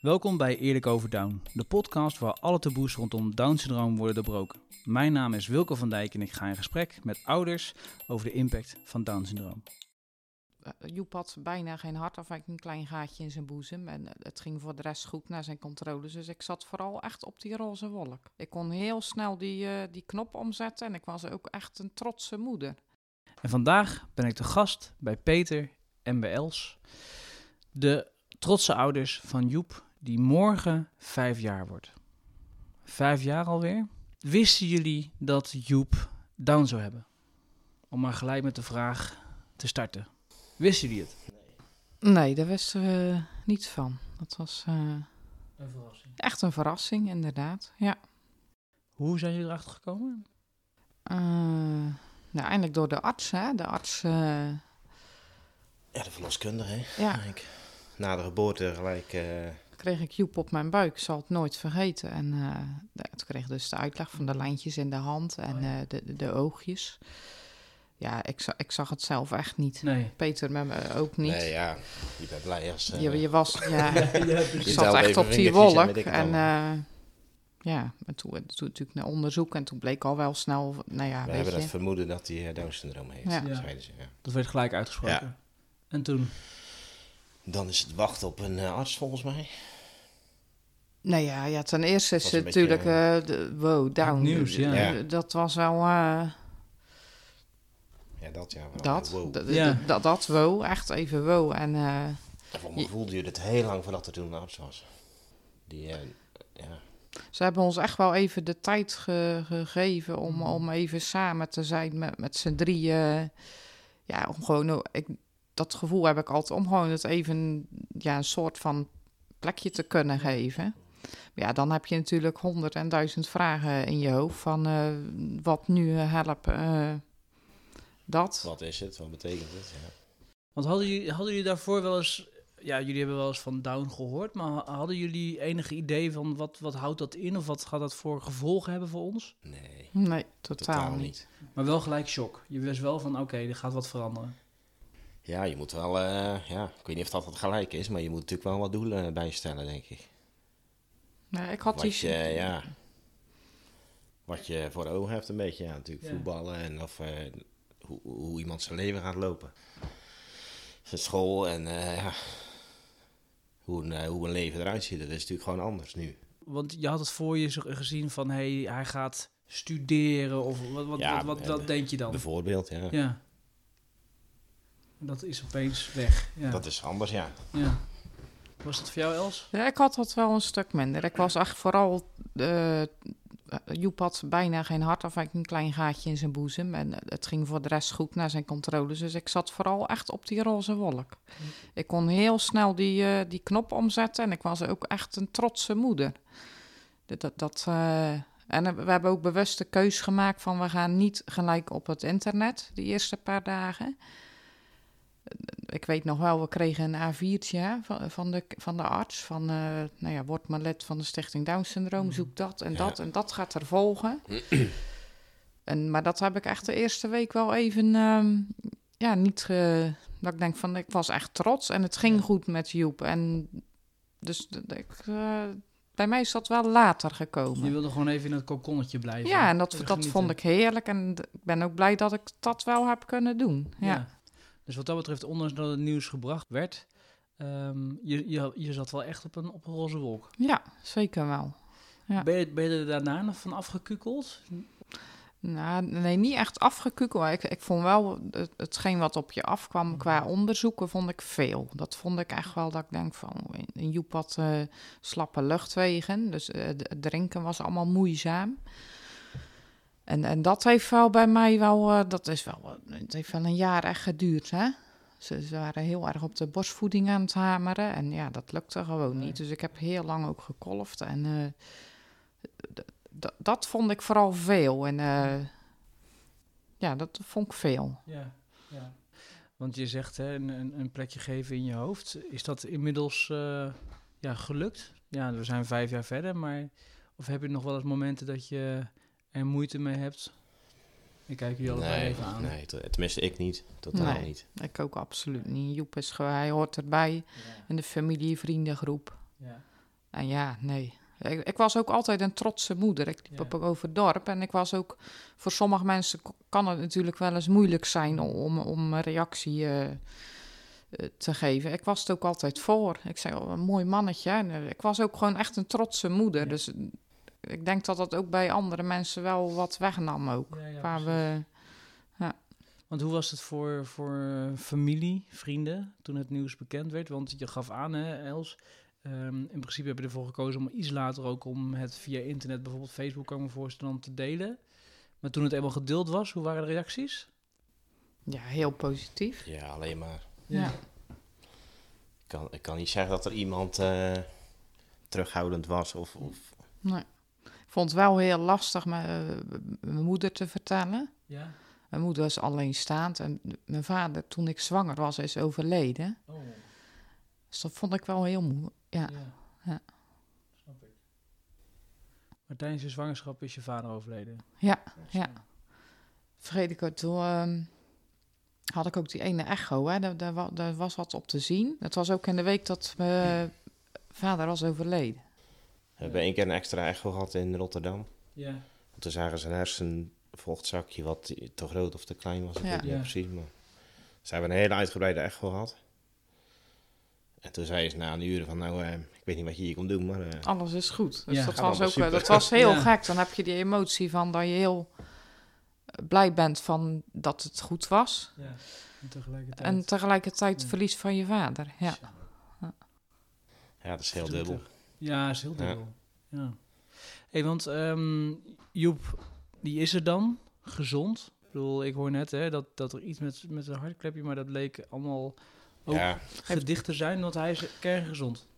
Welkom bij Eerlijk Over Down, de podcast waar alle taboes rondom Down-syndroom worden doorbroken. Mijn naam is Wilco van Dijk en ik ga in gesprek met ouders over de impact van Down-syndroom. Uh, Joep had bijna geen hartafwijk, een klein gaatje in zijn boezem. En uh, het ging voor de rest goed na zijn controles. Dus ik zat vooral echt op die roze wolk. Ik kon heel snel die, uh, die knop omzetten en ik was ook echt een trotse moeder. En vandaag ben ik de gast bij Peter en bij Els. De trotse ouders van Joep, die morgen vijf jaar wordt. Vijf jaar alweer? Wisten jullie dat Joep Down zou hebben? Om maar gelijk met de vraag te starten. Wisten jullie het? Nee, daar wisten we niets van. Dat was uh, Een verrassing. echt een verrassing, inderdaad. Ja. Hoe zijn jullie erachter gekomen? Uh, nou, eindelijk door de arts, hè. De arts... Uh, ja, de verloskundige, hè. Ja. Eigenlijk. Na de geboorte gelijk... Kreeg ik Joep op mijn buik, ik zal het nooit vergeten. En uh, toen kreeg dus de uitleg van de lijntjes in de hand en uh, de, de, de, oogjes. Ja, ik, za ik, zag het zelf echt niet. Nee. Peter met me ook niet. Nee, ja, je bent blij als... je, je was, ja, ja, je zat echt op die wolk. En ja, en toen, toen natuurlijk naar onderzoek en toen bleek al wel snel, nou ja, We hebben je. het vermoeden dat hij Down-syndroom heeft, Ja. Ja. zeiden ze. Ja. Dat werd gelijk uitgesproken. Ja. En toen? Dan is het wachten op een uh, arts, volgens mij. Nou ja, ja ten eerste is het beetje, natuurlijk, uh, de, wow, down. nieuws, ja. Ja. Dat was wel, uh, Ja, dat ja. dat, Wow. dat, Ja. dat, dat, wow, echt even wow. En uh, Voor mijn gevoel duurde het heel lang voordat er toen een arts was. Die, uh, ja. ze hebben ons echt wel even de tijd ge gegeven om, om even samen te zijn met, met z'n drieën. Ja, om gewoon, ik, dat gevoel heb ik altijd, om gewoon het even, ja, een soort van plekje te kunnen geven. Ja, dan heb je natuurlijk honderd en duizend vragen in je hoofd van uh, wat nu helpt uh, dat. Wat is het? Wat betekent het? Ja. Want hadden jullie, hadden jullie daarvoor wel eens... Ja, jullie hebben wel eens van Down gehoord, maar hadden jullie enige idee van wat, wat houdt dat in? Of wat gaat dat voor gevolgen hebben voor ons? Nee, Nee, totaal, totaal niet. niet. Maar wel gelijk shock. Je wist wel van, oké, er gaat wat veranderen. Ja, je moet wel, uh, ja, ik weet niet of dat het gelijk is, maar je moet natuurlijk wel wat doelen bijstellen, denk ik. Ja, ik had wat die... je, ja, wat je voor ogen hebt een beetje, ja, natuurlijk Ja. voetballen en of uh, hoe, hoe iemand zijn leven gaat lopen. Zijn school en uh, ja, hoe een, hoe een leven eruit ziet, dat is natuurlijk gewoon anders nu. Want je had het voor je zo- gezien van, hé, hey, hij gaat studeren of wat, wat, Ja, wat, wat, wat denk je dan? Bijvoorbeeld, ja. Ja. Dat is opeens weg. Ja. Dat is anders, ja. ja. Was dat voor jou, Els? Ja, ik had dat wel een stuk minder. Ik was echt vooral... Uh, Joep had bijna geen hartafwijk, een klein gaatje in zijn boezem. En het ging voor de rest goed na zijn controles. Dus ik zat vooral echt op die roze wolk. Ik kon heel snel die, uh, die knop omzetten. En ik was ook echt een trotse moeder. Dat, dat, dat uh, en we hebben ook bewust de keus gemaakt van... we gaan niet gelijk op het internet die eerste paar dagen ik weet nog wel, we kregen een A4'tje van, van, de, van de arts. Van, uh, nou ja, word maar lid van de Stichting Down Syndroom, zoek dat en Ja. dat. En dat gaat er volgen. en, maar dat heb ik echt de eerste week wel even, um, ja, niet... Ge, dat ik denk van, ik was echt trots en het ging goed met Joep. En dus ik... Uh, bij mij is dat wel later gekomen. Je wilde gewoon even in het kokonnetje blijven. Ja, en dat, Even dat genieten. vond ik heerlijk. En ik ben ook blij dat ik dat wel heb kunnen doen. Ja. Ja. Dus wat dat betreft, ondanks dat het nieuws gebracht werd, um, je, je, je zat wel echt op een, op een roze wolk. Ja, zeker wel. Ja. Ben, je, ben je er daarna nog van afgekukeld? Nou, nee, niet echt afgekukeld. Ik, ik vond wel, het, hetgeen wat op je afkwam qua onderzoeken, vond ik veel. Dat vond ik echt wel, dat ik denk van, in Joep had uh, slappe luchtwegen. Dus uh, het drinken was allemaal moeizaam. En, en dat heeft wel bij mij wel, uh, dat is wel, het heeft wel een jaar echt geduurd, hè. Ze, ze, waren heel erg op de borstvoeding aan het hameren en ja, dat lukte gewoon niet. Dus ik heb heel lang ook gekolfd en uh, dat vond ik vooral veel. En uh, ja, dat vond ik veel. Ja, ja. Want je zegt hè, een, een plekje geven in je hoofd. Is dat inmiddels uh, ja, gelukt? Ja, we zijn vijf jaar verder, maar of heb je nog wel eens momenten dat je er moeite mee hebt? Ik kijk jullie allebei nee, even aan. Nee, tenminste ik niet. Totaal nee, niet. Ik ook absoluut niet. Joep is gewoon, hij hoort erbij Ja. in de familie-vriendengroep. Ja. En ja, nee. Ik, ik was ook altijd een trotse moeder. Ik liep Ja. over het dorp. En ik was ook... Voor sommige mensen kan het natuurlijk wel eens moeilijk zijn om, om een reactie eh, eh, te geven. Ik was het ook altijd voor. Ik zei, oh, een mooi mannetje. En eh, ik was ook gewoon echt een trotse moeder. Ja. Dus ik denk dat dat ook bij andere mensen wel wat wegnam ook. Ja, ja, waar we... Want hoe was het voor, voor familie, vrienden, toen het nieuws bekend werd? Want je gaf aan, hè, Els, ehm, in principe heb je ervoor gekozen om iets later ook om het via internet, bijvoorbeeld Facebook, kan ik me voorstellen, om te delen. Maar toen het eenmaal gedeeld was, hoe waren de reacties? Ja, heel positief. Ja, alleen maar. Ja. Ik kan, ik kan niet zeggen dat er iemand eh, terughoudend was. Of, of, Nee. Ik vond het wel heel lastig eh, mijn moeder te vertellen. Ja. Mijn moeder was alleenstaand en mijn vader, toen ik zwanger was, is overleden. Oh, Dus dat vond ik wel heel moe. Ja, ja. Ja. Snap ik. Maar tijdens je zwangerschap is je vader overleden? Ja, ja. vergeet ik het. Toen ehm, had ik ook die ene echo, hè. Daar, daar was wat op te zien. Het was ook in de week dat mijn vader was overleden. We hebben één keer een extra echo gehad in Rotterdam. Ja. Want toen zagen ze een hersenvochtzakje wat te groot of te klein was. Ik Ja. weet niet Ja. precies. Maar ze hebben een hele uitgebreide echo gehad. En toen zei ze na een uur van, nou, eh, ik weet niet wat je hier komt doen, maar... eh, Alles is goed. Dus Ja. dat, was ook, eh, super. dat was heel Ja. gek. Dan heb je die emotie van dat je heel blij bent van dat het goed was. ja. En tegelijkertijd... En tegelijkertijd Ja. verlies van je vader. Ja. ja, dat is heel dubbel. Ja, is heel Ja. dubbel. Ja. Hey, want ehm, Joep, die is er dan, gezond. Ik bedoel, ik hoor net hè, dat, dat er iets met, met een hartklepje, maar dat leek allemaal ook Ja, gedicht te zijn, want hij is kerngezond.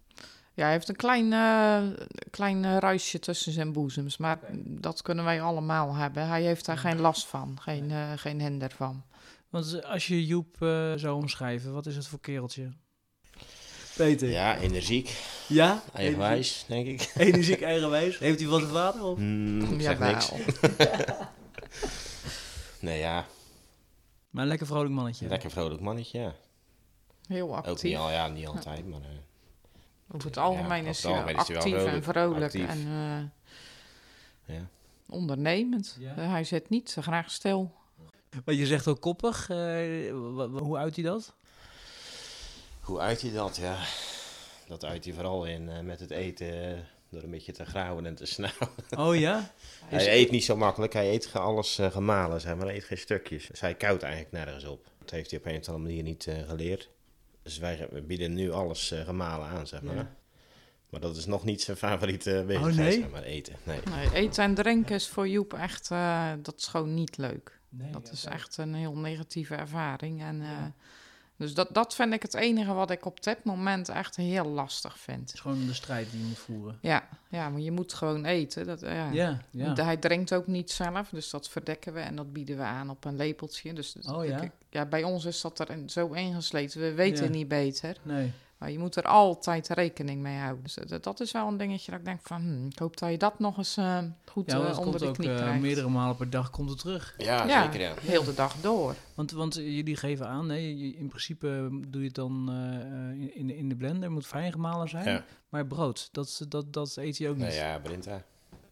Ja, hij heeft een klein, eh, klein eh, ruisje tussen zijn boezems. Maar dat kunnen wij allemaal hebben. Hij heeft daar geen last van. Geen, eh, geen hinder van. Want als je Joep eh, zou omschrijven, wat is het voor kereltje? Peter. ja, energiek, Ja? eigenwijs, denk ik. Energiek, eigenwijs. Heeft hij van zijn vader? Of? Ik zeg Jawel. niks. Nee, ja, Maar een lekker vrolijk mannetje. lekker vrolijk mannetje, ja. Heel Ook niet, actief. al, ja, niet altijd, maar... eh, Over het Ja, algemeen is hij wel actief en vrolijk, vrolijk. actief. En eh, ja. ondernemend. Ja. Eh, hij zit niet zo graag stil. Maar je zegt ook koppig. eh, hoe uit hij dat? Hoe uit hij dat? Ja, dat uit hij vooral in eh, met het eten, eh, door een beetje te grauwen en te snauwen. Oh ja? Is- Hij eet niet zo makkelijk, hij eet ge- alles eh, gemalen, zeg maar, hij eet geen stukjes. Dus hij koudt eigenlijk nergens op. Dat heeft hij op een of andere manier niet eh, geleerd. Dus wij we bieden nu alles eh, gemalen aan, zeg maar. Ja. Maar dat is nog niet zijn favoriete bezigheid, nee? zeg maar, eten. Nee. Nee, eten en drinken is voor Joep echt... eh, dat is gewoon niet leuk. Nee, Dat ja, is echt een heel negatieve ervaring. En, eh, Ja. Dus dat, dat vind ik het enige wat ik op dit moment echt heel lastig vind. Het is gewoon de strijd die je moet voeren. Ja, ja maar je moet gewoon eten. Dat, ja. Ja, ja. Hij drinkt ook niet zelf, dus dat verdekken we en dat bieden we aan op een lepeltje. Dus Oh ja? ik- ja, bij ons is dat er zo ingesleten. We weten Ja. niet beter, Nee. Maar je moet er altijd rekening mee houden. Dus dat, dat is wel een dingetje dat ik denk van, hm, ik hoop dat je dat nog eens eh, goed Ja, eh, onder komt de ook knie eh, krijgt. meerdere malen per dag komt het terug. Ja, Ja. zeker ja. Heel de dag door. Want, want jullie geven aan, hè, in principe doe je het dan in, in de- blender, moet fijn gemalen zijn. Ja. Maar brood, dat, dat, dat eet je ook niet. Ja, Brinta.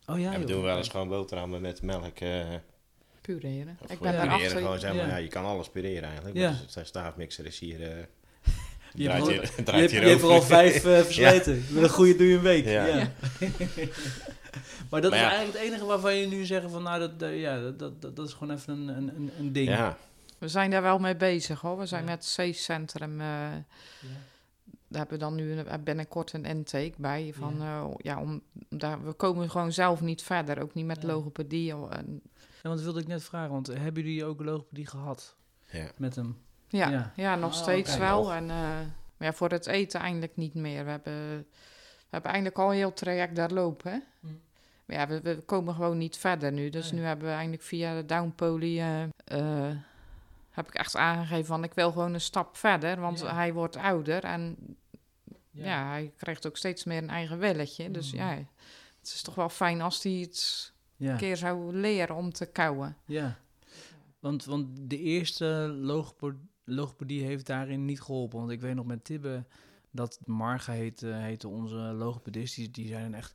Oh ja, Ja, we joh. doen wel eens gewoon boterhammen met melk. eh Pureren. of Ik ben Ja. pureren, gewoon achter. zeg maar, Ja. ja. je kan alles pureren eigenlijk. Ja. Ja. De staafmixer is hier... eh Je hebt draait al- Je hebt, hier je hebt er al vijf eh, versleten. Met een goede doe je een week. Ja. Ja. maar dat Maar is ja. eigenlijk het enige waarvan je nu zegt van, nou, dat, dat- ja, dat, dat, dat, dat is gewoon even een, een, een, een ding. Ja, We zijn daar wel mee bezig hoor. We zijn Ja. met het C-centrum. eh, Ja. daar hebben we dan nu binnenkort een intake bij. Van, ja. ja, om, daar, we komen gewoon zelf niet verder. Ook niet met Ja. logopedie. en- Ja, want dat wilde ik net vragen, want hebben jullie ook logopedie gehad ja. met hem? Ja, Ja. ja. nog Oh, steeds wel. En, eh, maar ja, voor het eten eigenlijk niet meer. We hebben, we hebben eigenlijk al een heel traject daar lopen. Hè? Hm. Maar ja, we, we komen gewoon niet verder nu. Dus Nee. nu hebben we eigenlijk via de downpoly... eh, eh, heb ik echt aangegeven van ik wil gewoon een stap verder. Want Ja. hij wordt ouder en ja. hij krijgt ook steeds meer een eigen willetje. Dus Mm. ja, het is toch wel fijn als hij iets ja. een keer zou leren om te kauwen. Ja, want, want de eerste logopedie heeft daarin niet geholpen. Want ik weet nog met Tibbe Dat Marga heette, heette onze logopedist. Die, die zijn echt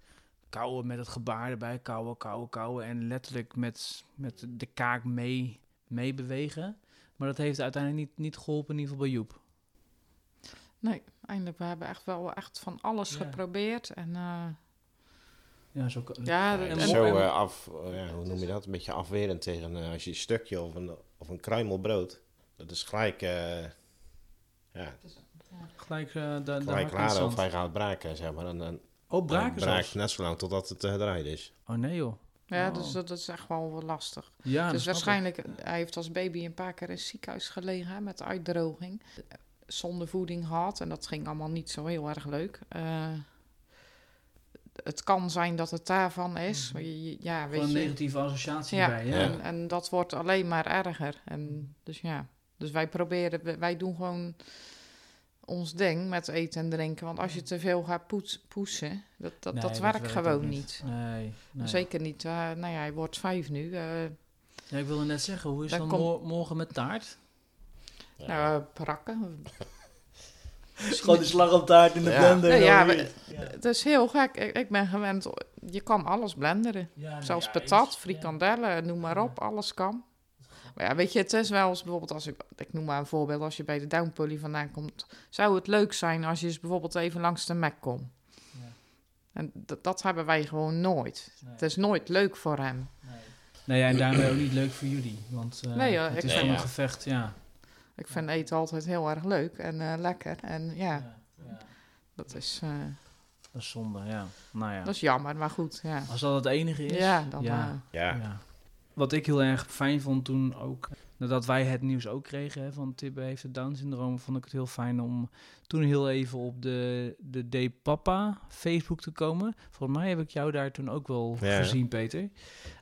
kauwen met het gebaar erbij. Kauwen, kauwen, kauwen. En letterlijk met, met de kaak mee, mee bewegen. Maar dat heeft uiteindelijk niet, niet geholpen, in ieder geval bij Joep. Nee, eindelijk. We hebben echt wel echt van alles Ja. geprobeerd. En eh, Ja, zo kan- ja, en- zo eh, af, eh, ja, hoe noem je dat? Een beetje afwerend tegen als je een stukje of een, of een kruimel brood. Dat is gelijk, eh, ja, gelijk uh, de, de gelijk zand. of hij gaat braken, zeg maar. En dan Oh, braken braakt zelfs? net zo lang totdat het uh, eruit is. Oh nee joh. ja, Oh. dus dat, dat is echt wel lastig. Ja, dus ik. waarschijnlijk, hij heeft als baby een paar keer in het ziekenhuis gelegen hè, met uitdroging. Zonder voeding gehad en dat ging allemaal niet zo heel erg leuk. Eh, het kan zijn dat het daarvan is. Mhm. Ja, Gewoon weet een je. negatieve associatie Ja. Ja. En, en dat wordt alleen maar erger. En dus ja, dus wij proberen, wij- doen gewoon ons ding met eten en drinken. Want als je te veel gaat poets, poetsen, dat, dat, Nee, dat werkt gewoon niet. Nee, nee. Zeker niet. eh, nou ja, hij wordt vijf nu. eh, Ja, ik wilde net zeggen, hoe is Dan dan morgen met taart? Ja. Nou, eh, prakken. Gewoon de slagroomtaart in de Ja. blender. Nee, ja, we-. Het is heel gek. Ik, ik ben gewend, je kan alles blenderen. Ja, Zelfs ja, patat, frikandellen, noem maar op, alles kan. Maar ja, weet je, het is wel eens bijvoorbeeld als ik, ik noem maar een voorbeeld, als je bij de Downpoly vandaan komt, zou het leuk zijn als je eens bijvoorbeeld even langs de Mac komt. Ja. En dat, dat hebben wij gewoon nooit. Nee. Het is nooit leuk voor hem. Nee. En daarmee ook niet leuk voor jullie. Want eh, Nee, het is gewoon een gevecht, ja. Ik vind eten altijd heel erg leuk en eh, lekker. En ja, Ja, ja. dat is, eh, Dat is zonde, ja. Nou ja. dat is jammer, maar goed. Ja, Als dat het enige is. ja dan ja. Ja, Ja. Wat ik heel erg fijn vond toen ook, nadat wij het nieuws ook kregen hè, van Tibbe heeft het Down-syndroom, vond ik het heel fijn om toen heel even op de, de D Papa Facebook te komen. Volgens mij heb ik jou daar toen ook wel Ja. gezien, Peter.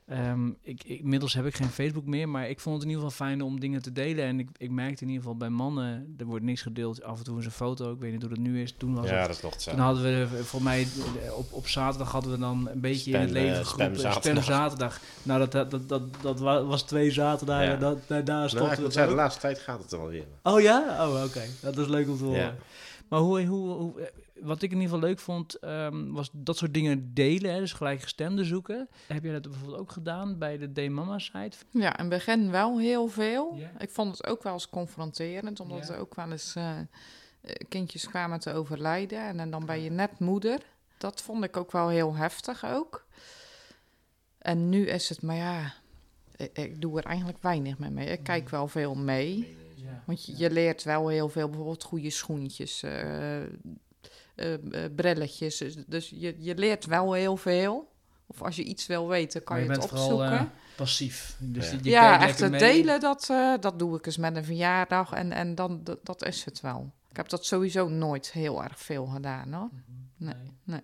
Ehm, ik, ik, inmiddels heb ik geen Facebook meer, maar ik vond het in ieder geval fijn om dingen te delen. En ik, ik merkte in ieder geval bij mannen, er wordt niks gedeeld, af en toe is een foto, ik weet niet hoe dat nu is. Toen was ja het dat is nog toen hetzelfde. hadden we, voor mij, op, op zaterdag hadden we dan een beetje in het leven eh, geroepen. Spam zaterdag. zaterdag. Nou, dat, dat, dat, dat, dat wa- was twee zaterdagen. Ja. Dat, daar, daar Nou, stopte het zeggen, de laatste tijd gaat het er wel weer. Oh ja? Oh, oké. Dat is leuk om te horen. Ja. Maar hoe, hoe, hoe, wat ik in ieder geval leuk vond, ehm, was dat soort dingen delen. Hè, dus gelijkgestemden zoeken. Heb jij dat bijvoorbeeld ook gedaan bij de D-Mama-site? Ja, in het begin wel heel veel. Ik vond het ook wel eens confronterend, omdat er ook wel eens eh, eh, kindjes kwamen te overlijden. En, dan- dan ben je net moeder. Dat vond ik ook wel heel heftig ook. En nu is het, maar ja, ik, ik doe er eigenlijk weinig mee mee. Ik kijk wel veel mee. Want je, je leert wel heel veel, bijvoorbeeld goede schoentjes, eh, eh, eh, brilletjes. Dus- Dus je, je leert wel heel veel. Of als je iets wil weten, kan je, je het bent vooral opzoeken. eh, passief. Dus Ja. je ja, echt het mee. delen, dat, eh, dat doe ik eens met een verjaardag. En, en dan, dat, dat is het wel. Ik heb dat sowieso nooit heel erg veel gedaan, hoor. Nee, nee.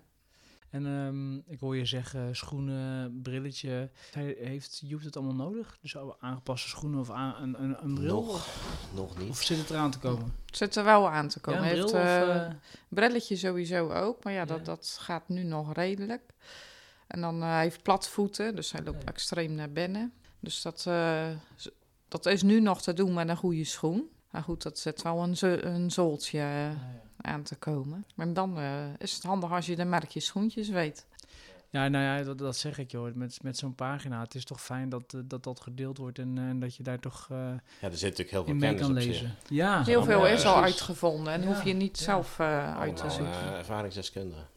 En ehm, ik hoor je zeggen, schoenen, brilletje. Hij- Heeft Joep het allemaal nodig? Dus aangepaste schoenen of aan, een, een, een bril? Nog, nog niet. of zit het eraan te komen? Het zit er wel aan te Ja, komen. een Hij bril heeft of... eh, eh, brilletje sowieso ook. Maar ja, Ja. Dat, dat gaat nu nog redelijk. En dan eh, hij heeft platvoeten, dus hij loopt Ja. extreem naar binnen. Dus dat, eh, dat is nu nog te doen met een goede schoen. Maar goed, dat zit wel een, zo- een zooltje eh, ja. aan te komen. Maar dan eh, is het handig als je de merkjes schoentjes weet. Ja, nou ja, dat, dat zeg ik joh. Met, met zo'n pagina. Het is toch fijn dat eh, dat, dat gedeeld wordt en, eh, en dat je daar toch eh, Ja, er zit natuurlijk heel veel kennis kan op zich. lezen. Ja, Heel veel is eh, al uitgevonden en Ja, hoef je niet ja. zelf eh, uit te zoeken. eh, ervaringsdeskundigen.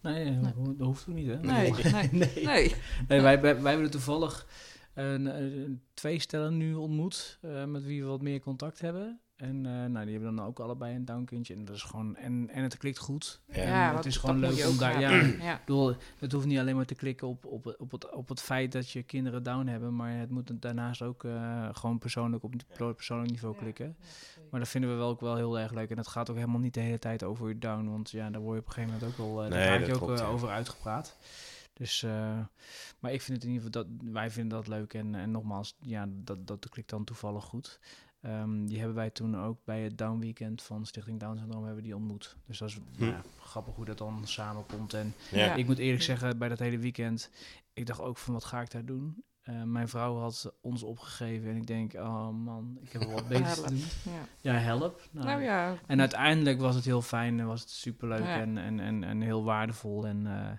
Nee, dat hoeft ook niet hè? nee, nee, nee. nee. Nee, wij, wij, wij hebben er toevallig twee stellen nu ontmoet eh, met wie we wat meer contact hebben. En eh, nou, die hebben dan ook allebei een downkindje. En dat is gewoon. En, en het klikt goed. Ja. En het is dat gewoon leuk om daar. Ja, ja. ik bedoel, het hoeft niet alleen maar te klikken op, op, op, het, op het feit dat je kinderen down hebben, maar het moet daarnaast ook eh, gewoon persoonlijk op persoonlijk niveau klikken. Maar dat vinden we wel ook wel heel erg leuk. En het gaat ook helemaal niet de hele tijd over je down, want ja, daar word je op een gegeven moment ook wel, eh daar raak dat je ook klopt, ja. over uitgepraat. Dus, eh, maar ik vind het in ieder geval dat wij vinden dat leuk en, en nogmaals, ja, dat, dat klikt dan toevallig goed. Ehm, die hebben wij toen ook bij het Down Weekend van Stichting Down Syndrome hebben we die ontmoet. Dus dat is Hm. nou ja, grappig hoe dat dan samenkomt. En Ja. Ik moet eerlijk zeggen, bij dat hele weekend, ik dacht ook van wat ga ik daar doen? Eh, mijn vrouw had ons opgegeven en ik denk, oh man, ik heb wel wat beter te doen. Ja. Ja, help. Nou, Nou ja, En uiteindelijk was het heel fijn en was het superleuk Ja. en, en, en, en heel waardevol. En eh,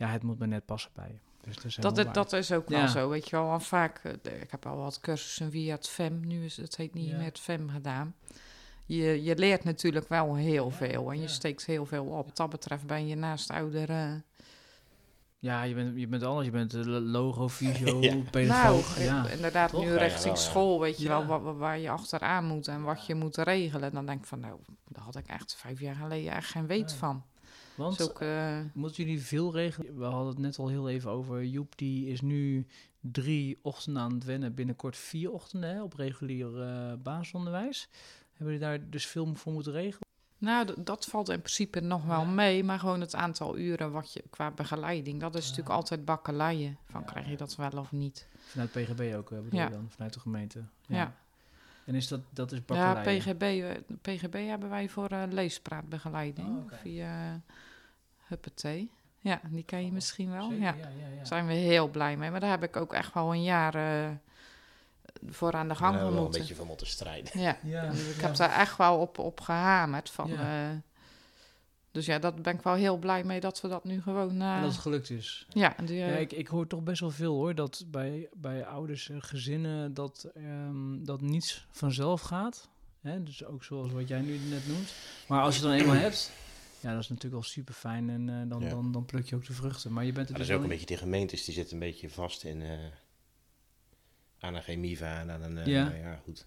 ja, het moet me net passen bij je. Dus dat is dat, helemaal het, dat is ook wel Ja. zo, weet je wel. Want vaak, eh, de- ik heb al wat cursussen via het FEM, nu is het heet niet Ja. meer het FEM gedaan. Je, je leert natuurlijk wel heel Ja, veel en je steekt heel veel op. Wat dat betreft ben je naast ouderen... Ja, je bent, je bent alles. Je bent eh, logo, visio, Ja. pedagoog. Nou, ja. inderdaad, Toch? nu ja, richting ja. school, weet je wel, wa- wa- waar, je achteraan moet en wat je moet regelen. Dan denk ik van, nou, daar had ik echt vijf jaar geleden echt geen weet Nee. van. Want ook, eh, moeten jullie veel regelen? We hadden het net al heel even over. Joep, die is nu drie ochtenden aan het wennen. Binnenkort vier ochtenden hè, op regulier eh basisonderwijs. Hebben jullie daar dus veel voor moeten regelen? nou, dat valt in principe nog wel Ja. mee, maar gewoon het aantal uren wat je qua begeleiding, dat is Ja. natuurlijk altijd bakkeleien. Van Ja, krijg je dat wel of niet? Vanuit PGB ook, eh, bedoel Ja. je dan? Vanuit de gemeente? Ja, En is dat, dat is ja, bakkeleien? PGB, eh, PGB hebben wij voor eh, leespraatbegeleiding Oh, oké. via uh, Huppatee. Ja, die ken je misschien wel. Zeker, Ja. ja, ja, ja. Daar zijn we heel blij mee. Maar daar heb ik ook echt wel een jaar eh, voor aan de gang Daar hebben we wel een moeten. beetje voor moeten strijden. Ja, Ja, ik ja. heb daar echt wel op, op gehamerd. Van, Ja. Eh, dus ja, daar ben ik wel heel blij mee dat we dat nu gewoon... eh, En dat het gelukt is. ja, die, Ja, eh, ik, ik hoor toch best wel veel hoor, dat bij, bij ouders en gezinnen dat, ehm, dat niets vanzelf gaat. Hè? Dus ook zoals wat jij nu net noemt. Maar als je het dan eenmaal hebt, ja, dat is natuurlijk al super fijn en eh, dan, Ja. dan, dan pluk je ook de vruchten. Maar je bent er Maar dat dus is ook een wel beetje de gemeentes, die zitten een beetje vast in... eh aan een chemiva en aan een... eh, Ja. nou ja, goed.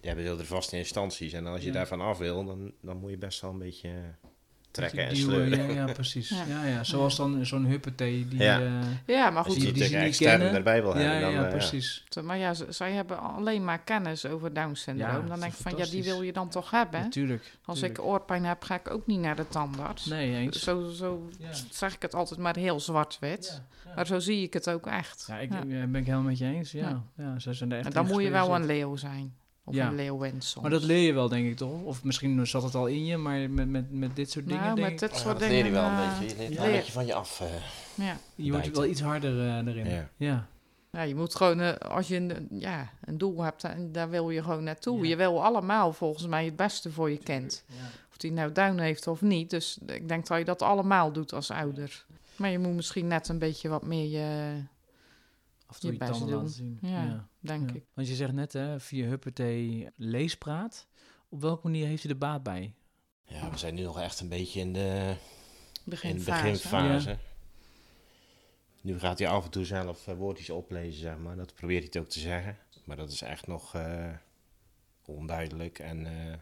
Die hebben heel de vaste instanties. En als je Ja. daarvan af wil, dan, dan moet je best wel een beetje eh, trekken en die duwen, sleuren. Ja, ja, precies. Ja. Ja. Ja, Zoals dan zo'n huppatee die... Ja. eh, ja, maar goed. die ze tegen niet extern kennen. erbij wil ja, hebben, dan... ja, eh, precies. Maar ja, zij hebben alleen maar kennis over Down syndroom. Ja, dat dan denk ik van, ja, die wil je dan toch hebben? Natuurlijk. Als tuurlijk. ik oorpijn heb, ga ik ook niet naar de tandarts. Nee, eens. Zo, zo Ja. zeg ik het altijd maar heel zwart-wit. Ja, ja. Maar zo zie ik het ook echt. Ja, ik Ja. ben ik helemaal met je eens. Ja, Ja. ja. zij zijn er echt En dan moet je wel een leeuw zijn. Of Ja. een leeuwin soms. Maar dat leer je wel, denk ik toch? Of misschien zat het al in je, maar met, met, met dit soort dingen. nou, denk met dit ja, soort dat dingen... leer je wel eh, een beetje. Je leert wel een beetje van je af. eh. Ja. je wordt wel iets harder eh, erin. Ja. Ja. ja, je moet gewoon... eh, als je een, ja, een doel hebt, en daar wil je gewoon naartoe. Ja. Je wil allemaal volgens mij het beste voor je kind. Ja. Of die nou duin heeft of niet. Dus ik denk dat je dat allemaal doet als ouder. Maar je moet misschien net een beetje wat meer je... Af en toe Je je, tanden doen. laten zien. Ja, denk Ja. ik. Want je zegt net, hè, via Huppatee leespraat. Op welke manier heeft u er baat bij? ja, we zijn nu nog echt een beetje in de, in de Beginfase. beginfase. Nu gaat hij af en toe zelf eh, woordjes oplezen, zeg maar. Dat probeert hij het ook te zeggen. Maar dat is echt nog eh, onduidelijk. En eh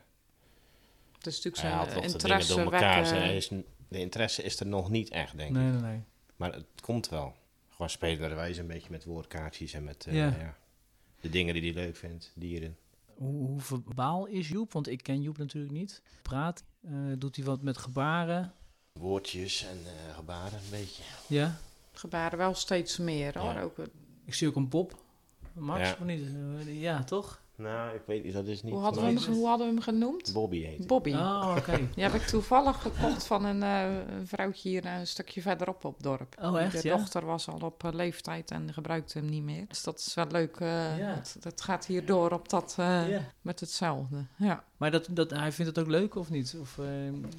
Het is natuurlijk zijn de interesse door elkaar. is, de interesse is er nog niet echt, denk ik. Nee, nee, nee. Maar het komt wel. Gewoon spelerwijs een beetje met woordkaartjes en met eh, Ja. ja. de dingen die hij leuk vindt, dieren. Hoe, hoe verbaal is Joep? Want ik ken Joep natuurlijk niet. Praat, eh, doet hij wat met gebaren? Woordjes en eh, gebaren een beetje. Ja. Gebaren wel steeds meer hoor. Ja. Ook, Ik zie ook een pop. Max, Ja. of niet? Ja, toch? Nou, ik weet niet, dat is niet... hoe, hadden we hem, hoe hadden we hem genoemd? Bobby heet hij. Bobby. Oh, oké. Die heb ik toevallig gekocht van een, eh, een vrouwtje hier een stukje verderop op het dorp. Oh, echt, De ja? dochter was al op eh, leeftijd en gebruikte hem niet meer. Dus dat is wel leuk. eh, Ja. het, het gaat hier door op dat, eh, met hetzelfde. Ja. Maar dat, dat, hij vindt het ook leuk of niet? Of, eh,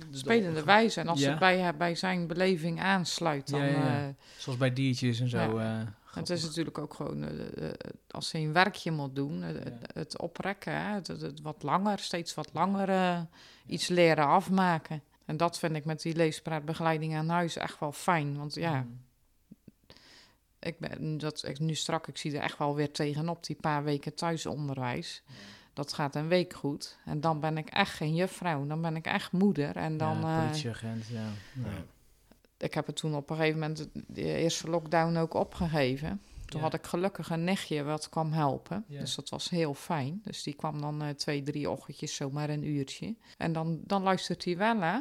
dus Spelende dat- wijze. En als Ja. het bij, bij zijn beleving aansluit, dan... Ja, ja, ja. eh, Zoals bij diertjes en zo. Ja. Eh, het is natuurlijk ook gewoon, eh, eh, als hij een werkje moet doen, eh, het, het oprekken, hè, het, wat langer, steeds wat langer eh, iets leren afmaken. En dat vind ik met die leespraatbegeleiding aan huis echt wel fijn. Want ja, Mm. ik ben dat ik nu strak, ik zie er echt wel weer tegenop die paar weken thuisonderwijs. Dat gaat een week goed. En dan ben ik echt geen juffrouw. Dan ben ik echt moeder. En dan. ja, eh, politieagent, ja. ja. Ik heb het toen op een gegeven moment de eerste lockdown ook opgegeven. Toen Ja. had ik gelukkig een nichtje wat kwam helpen. Ja. Dus dat was heel fijn. Dus die kwam dan eh, twee, drie ochtendjes zomaar een uurtje. En dan, dan luistert hij wel, hè?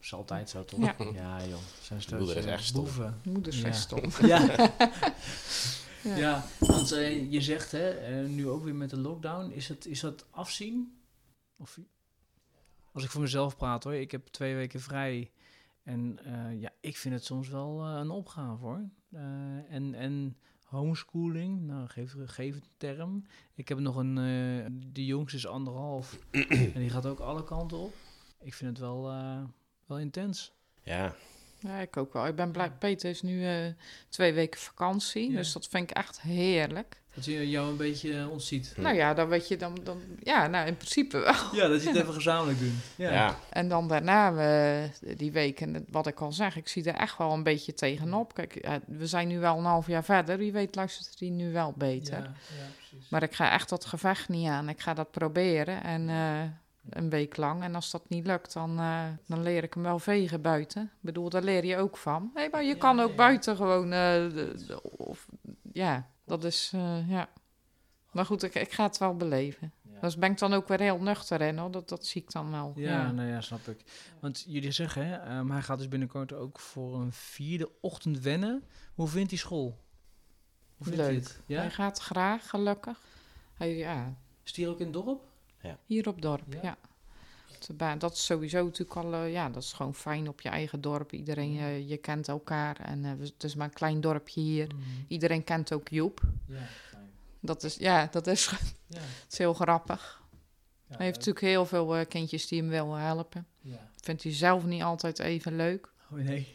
is altijd zo, toch? Ja. Ja, joh. Zijn De moeder is echt stom. boeven. Ja. is stom. Ja. Ja. ja, want eh, je zegt, hè, eh, nu ook weer met de lockdown, is, het, is dat afzien? Of, als ik voor mezelf praat hoor, ik heb twee weken vrij. En eh, ja, ik vind het soms wel eh, een opgave hoor. Eh, en, en homeschooling. Nou, geef, geef een term. Ik heb nog een, de jongste is anderhalf. en die gaat ook alle kanten op. Ik vind het wel, wel intens. Ja, Ja, ik ook wel. Ik ben blij. Peter is nu eh, twee weken vakantie, Ja. dus dat vind ik echt heerlijk. Dat je jou een beetje eh, ontziet. Nou ja, dan weet je dan, dan... Ja, nou in principe wel. Ja, dat je het even gezamenlijk doen. ja. En dan daarna, eh, die weken, wat ik al zeg, ik zie er echt wel een beetje tegenop. Kijk, we zijn nu wel een half jaar verder. Wie weet luistert hij nu wel beter. Ja, ja, precies. Maar ik ga echt dat gevecht niet aan. Ik ga dat proberen en eh, een week lang. En als dat niet lukt, dan, eh, dan leer ik hem wel vegen buiten. Ik bedoel, daar leer je ook van. Nee, maar je Ja, kan ook ja. buiten gewoon... eh, de- de- of, ja, dat is... eh, ja. Maar goed, ik, ik ga het wel beleven. Ja. Dus ben ik dan ook weer heel nuchter in, hoor. Dat, dat zie ik dan wel. Ja, nou ja, snap ik. Want jullie zeggen, hè, ehm, hij gaat dus binnenkort ook voor een vierde ochtend wennen. Hoe vindt hij school? Hoe vindt hij Leuk. het? Ja? Hij gaat graag, gelukkig. Hij, ja, Is ook in het dorp? Hier op dorp, Ja? ba- Dat is sowieso natuurlijk al, eh, ja, dat is gewoon fijn op je eigen dorp. Iedereen, eh, je kent elkaar en eh, het is maar een klein dorpje hier. Iedereen kent ook Joep. Ja, fijn. Dat is, ja, dat is, Ja. het is heel grappig. Ja, Hij heeft natuurlijk heel veel eh, kindjes die hem willen helpen. Ja. Vindt hij zelf niet altijd even leuk. Oh nee.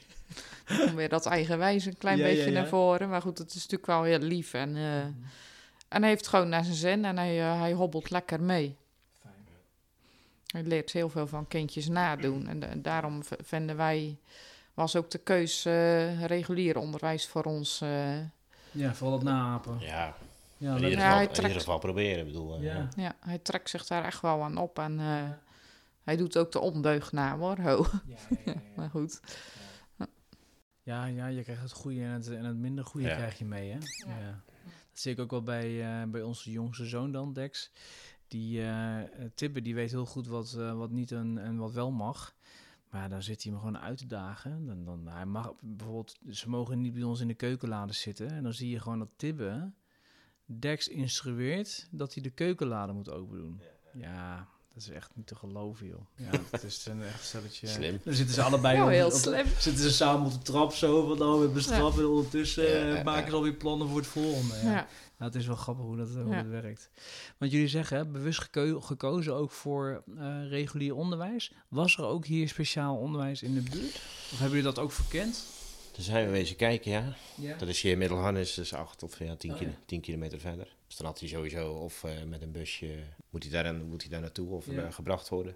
Dan weer dat eigenwijs een klein Ja, beetje ja. naar voren. Maar goed, het is natuurlijk wel heel lief. En, eh, en hij heeft gewoon naar zijn zin en hij, eh, hij hobbelt lekker mee. Hij leert heel veel van kindjes nadoen. En, en daarom vinden wij, was ook de keus eh, regulier onderwijs voor ons. eh, Ja, vooral dat naapen. ja. Ja, in, ieder Ja, geval, hij in ieder geval proberen. Bedoel, eh, Ja. ja, hij trekt zich daar echt wel aan op. En eh, hij doet ook de ondeugd na hoor. Ho. Ja, ja, ja, ja. Maar goed. Ja, ja, je krijgt het goede en het, en het minder goede Ja. krijg je mee, hè? Ja. Dat zie ik ook wel bij, eh, bij onze jongste zoon dan, Dex. Die eh Tibbe, die weet heel goed wat, eh, wat niet en, en wat wel mag. Maar dan zit hij me gewoon uit te dagen. Dan, dan, hij mag bijvoorbeeld, ze mogen niet bij ons in de keukenlade zitten. En dan zie je gewoon dat Tibbe Dex instrueert dat hij de keukenlade moet open doen. Ja, dat is echt niet te geloven, joh. Ja, het is een echt stelletje. Slim. Dan zitten ze allebei Ja, heel op- slim. Zitten ze samen op de trap zo, van nou, we bestraffen. En ondertussen Ja, eh, ja, maken ja. ze alweer plannen voor het volgende. Ja. Ja. Nou, het is wel grappig hoe dat, hoe Ja. dat werkt. Want jullie zeggen, hè, bewust geko- gekozen ook voor eh, regulier onderwijs. Was er ook hier speciaal onderwijs in de buurt? Of hebben jullie dat ook verkend? Daar zijn we wezen kijken, ja. Ja. Dat is hier in Middelharnis, dus 8 of ja, 10, Oh, kilo- ja. 10 kilometer verder. Dus dan had hij sowieso of eh, met een busje, moet hij daar, moet hij daar naartoe of Ja. eh, gebracht worden.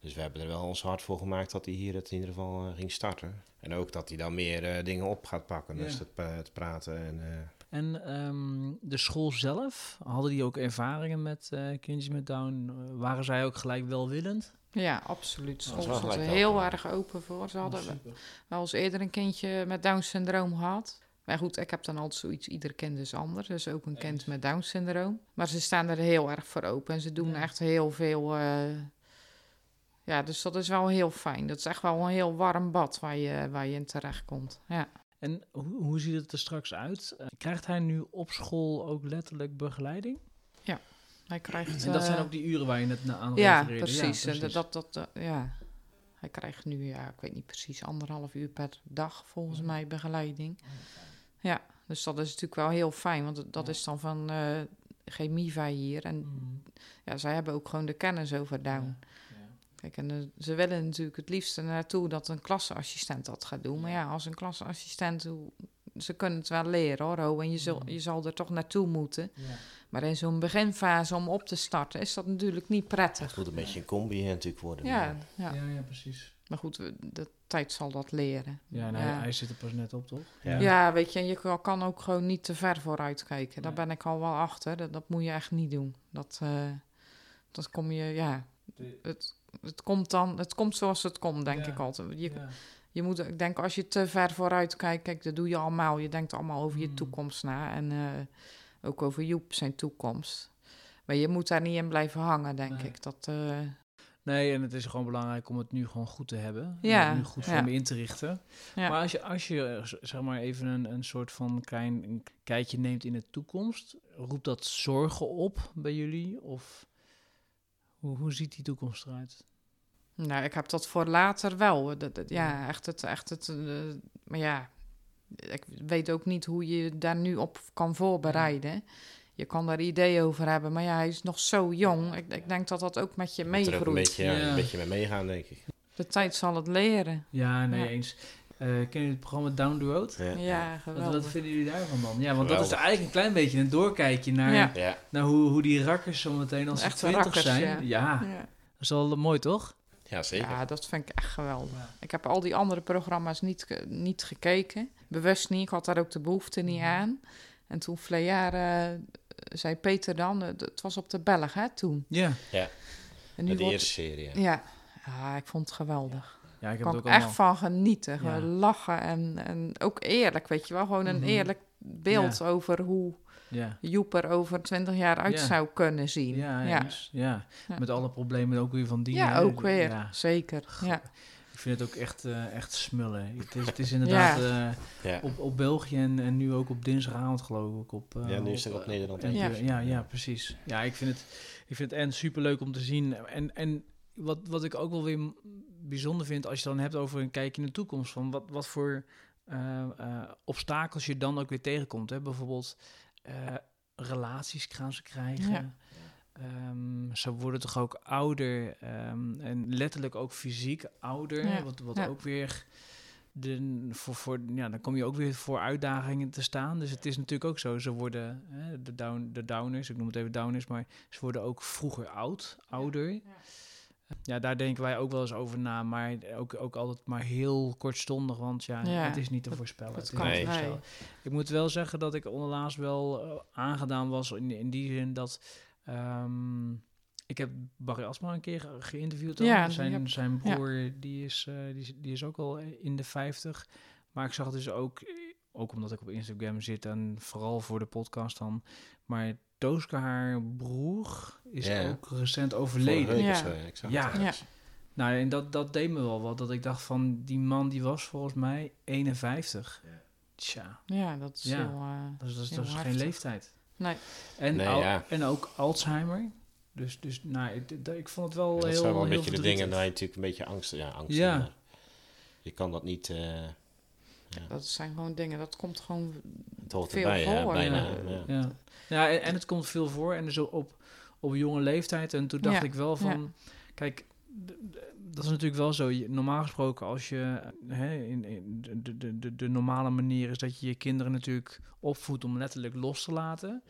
Dus we hebben er wel ons hard voor gemaakt dat hij hier het in ieder geval eh, ging starten. En ook dat hij dan meer eh, dingen op gaat pakken. Dus het, het praten en... eh, En ehm, de school zelf, hadden die ook ervaringen met eh, kindjes met Down? Waren zij ook gelijk welwillend? Ja, absoluut. School zat er heel open. erg open voor. Ze hadden Oh, wel eens eerder een kindje met Down-syndroom gehad. Maar goed, ik heb dan altijd zoiets, ieder kind is anders. Dus ook een kind met Down-syndroom. Maar ze staan er heel erg voor open. En ze doen Ja. echt heel veel... eh, ja, dus dat is wel heel fijn. Dat is echt wel een heel warm bad waar je, waar je in terecht komt. Ja. En hoe, hoe ziet het er straks uit? Eh, krijgt hij nu op school ook letterlijk begeleiding? Hij krijgt... En dat zijn eh, ook die uren waar je net aan ja, precies. En precies. Dat, dat, dat, ja. Hij krijgt nu, ja, ik weet niet precies, anderhalf uur per dag volgens mij begeleiding. Ja, dus dat is natuurlijk wel heel fijn, want dat- Ja. is dan van eh Chemiva hier. En Mm, ja, zij hebben ook gewoon de kennis over Down. ja. Kijk, en eh, ze willen natuurlijk het liefst naartoe dat een klasseassistent dat gaat doen. Maar ja, als een klasseassistent, hoe- ze kunnen het wel leren hoor, ho, en je, zul, Mhm. je zal er toch naartoe moeten. Ja. Maar in zo'n beginfase om op te starten is dat natuurlijk niet prettig. het moet een beetje een combi natuurlijk worden. Ja, Ja. ja. Ja, precies. Maar goed, de tijd zal dat leren. Ja, en hij, hij zit er pas net op, toch? Ja. Ja, weet je, en je kan- ook gewoon niet te ver vooruit kijken. Daar Nee. ben ik al wel achter. Dat, dat moet je echt niet doen. Dat, eh, dat kom je, ja. Het, het komt dan, het komt zoals het komt, denk Ja. ik altijd. Je, Ja. je moet, ik denk, als je te ver vooruit kijkt, kijk, dat doe je allemaal. Je denkt allemaal over je Mm. toekomst na. En eh, ook over Joep zijn toekomst. Maar je moet daar niet in blijven hangen, denk Nee. ik. Dat, eh, Nee, en het is gewoon belangrijk om het nu gewoon goed te hebben. En Ja, nu goed voor ja. me in te richten. Ja. Maar als je, als je eh, zeg maar even een, een soort van klein kijkje neemt in de toekomst, roept dat zorgen op bij jullie? Of hoe, hoe ziet die toekomst eruit? Nou, ik heb dat voor later wel. Dat, dat- ja, echt het, echt het. eh, maar ja, ik weet ook niet hoe je daar nu op kan voorbereiden. Je kan daar ideeën over hebben, maar ja, hij is nog zo jong. Ik, ik denk dat dat ook met je Moet ook een meegroeit. beetje, ja, Ja. een beetje mee meegaan, denk ik. De tijd zal het leren. Ja, nee, Ja. eens. Eh ken je het programma Down the Road? Ja. Geweldig. wat vinden jullie daarvan dan? Ja, want dat is eigenlijk een klein beetje een doorkijkje naar, naar hoe, hoe die rakkers zometeen als ze twintig rakkers, zijn. ja. Ja. Ja. dat is wel mooi, toch? ja zeker. Ja, dat vind ik echt geweldig. Ik heb al die andere programma's niet, niet gekeken. Bewust niet. Ik had daar ook de behoefte niet Mhm. aan. En toen vorig jaar zei Peter dan... eh, het was op de Belg, hè, toen. Ja. En de wordt- eerste serie. Ja. Ja. ja, ik vond het geweldig. Ja, ik heb kan het ik ook echt allemaal. van genieten. Ja. lachen en, en ook eerlijk, weet je wel. Gewoon een Mhm. eerlijk beeld over hoe Ja. Joep er over 20 jaar uit Ja. zou kunnen zien. Ja, ja. ja. Ja. Met alle problemen ook weer van die. Ja, hè. ook weer. Ja. Zeker. Ja. Ik vind het ook echt, eh, echt smullen. Het is, het is inderdaad eh, Ja. op, op België en, en nu ook op dinsdagavond geloof ik. Op, eh, Ja, nu is het op, op Nederland ja. Ja, ja, precies. Ja, ik vind het, ik vind het en superleuk om te zien. En, en wat, wat ik ook wel weer bijzonder vind als je dan hebt over een kijkje in de toekomst. Van wat, wat voor eh, eh, obstakels je dan ook weer tegenkomt. Hè? Bijvoorbeeld eh, relaties gaan ze krijgen. Ja. Ehm, ze worden toch ook ouder ehm, en letterlijk ook fysiek ouder. Ja, Wat, wat ja. ook weer de, voor, voor, ja, dan kom je ook weer voor uitdagingen te staan. Dus het is natuurlijk ook zo. Ze worden hè, de, down, de downers, ik noem het even downers, maar ze worden ook vroeger oud, ouder. Ja, daar denken wij ook wel eens over na, maar ook, ook altijd maar heel kortstondig, want ja, Ja, het is niet te dat- voorspellen. dat kan Nee. voorspellen. Ik moet wel zeggen dat ik onderlaatst wel eh, aangedaan was in, in die zin dat ehm, ik heb Barry Asma een keer ge- geïnterviewd. al. Ja, zijn, heb- zijn ja. broer die, is, eh, die, is, die is ook al in de 50. Maar ik zag dus ook, ook omdat ik op Instagram zit en vooral voor de podcast dan, maar Tooske, haar broer, is Ja. ook recent overleden. week Ja. zo, ja, ik zag Ja. het ergens. Nou, en dat, dat deed me wel wat. Dat ik dacht van, die man die was volgens mij 51. Tja, ja, dat is Ja. heel... eh, dat is, dat is, dat is geen leeftijd. Nee. En, Nee, al- ja. en ook Alzheimer. Dus, dus nou, ik, ik vond het wel Ja, dat heel zijn wel een heel beetje de dingen waar je natuurlijk een beetje angst... Ja, angst. Ja. maar Je kan dat niet... eh Dat zijn gewoon dingen, dat komt gewoon... het hoort Veel erbij, ja, voor, bijna. ja. Ja. Ja, ja en, en het komt veel voor. En dus op, op jonge leeftijd. En toen dacht Ja, ik wel van... Kijk, dat is natuurlijk wel zo. Normaal gesproken als je... Hè, in, in de, de, de, de, normale manier is dat je je kinderen natuurlijk opvoedt om letterlijk los te laten.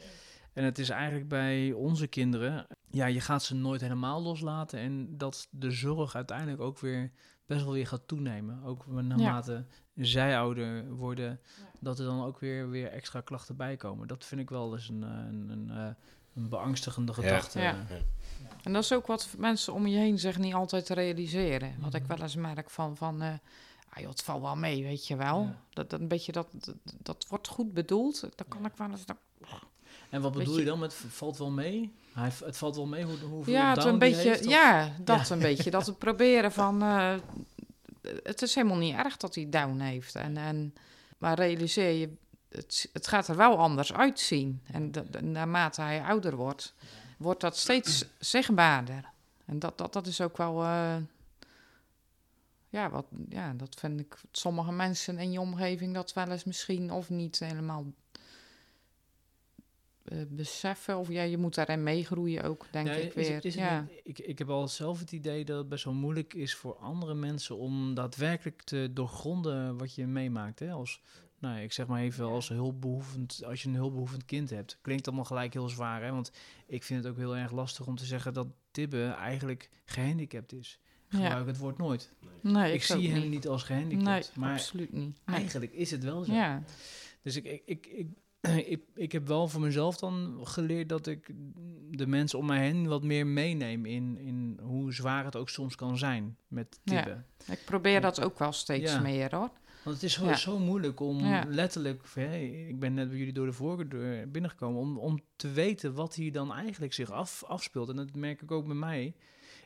En het is eigenlijk bij onze kinderen... Ja, je gaat ze nooit helemaal loslaten. En dat de zorg uiteindelijk ook weer best wel weer gaat toenemen. Ook naarmate zij ouder worden, dat er dan ook weer, weer extra klachten bij komen. Dat vind ik wel eens een, eh, een, een, eh, een beangstigende gedachte. Ja. En dat is ook wat mensen om je heen zich niet altijd te realiseren. Wat ik wel eens merk van... van ah joh, het valt wel mee, weet je wel. Ja. Dat, dat, een beetje dat, dat, dat wordt goed bedoeld. Dan kan ik wel eens... dan- En wat bedoel je- je dan met valt wel mee? Hij, het valt wel mee hoe, hoeveel Ja, het een beetje, heeft, ja, dat een beetje. Dat we proberen van... eh, het is helemaal niet erg dat hij down heeft. En, en, maar realiseer je, het, het gaat er wel anders uitzien. En naarmate hij ouder wordt, wordt dat steeds zichtbaarder. En dat, dat, dat is ook wel... eh, ja, wat, ja, dat vind ik... Sommige mensen in je omgeving dat wel eens misschien of niet helemaal... eh, beseffen of ja, je moet daarin meegroeien ook, denk ik weer. is ja. ik, ik heb al zelf het idee dat het best wel moeilijk is voor andere mensen om daadwerkelijk te doorgronden wat je meemaakt. Hè? Als, nou, ik zeg maar even als hulpbehoevend, als je een hulpbehoevend kind hebt. Klinkt allemaal gelijk heel zwaar, hè? want ik vind het ook heel erg lastig om te zeggen dat Tibbe eigenlijk gehandicapt is. Ik Ja. gebruik het woord nooit. Nee, Ik, zie hem niet als gehandicapt, Nee, maar absoluut niet. Nee. eigenlijk is het wel zo. Ja, Dus ik, ik, ik, ik, ik, ik heb wel voor mezelf dan geleerd dat ik de mensen om mij heen wat meer meeneem in, in hoe zwaar het ook soms kan zijn met Ja. typen. ik probeer dat ook wel steeds Ja. meer hoor. Want het is zo, Ja. zo moeilijk om Ja. letterlijk, hè, ik ben net bij jullie door de voordeur binnengekomen, om, om te weten wat hier dan eigenlijk zich af, afspeelt. En dat merk ik ook bij mij.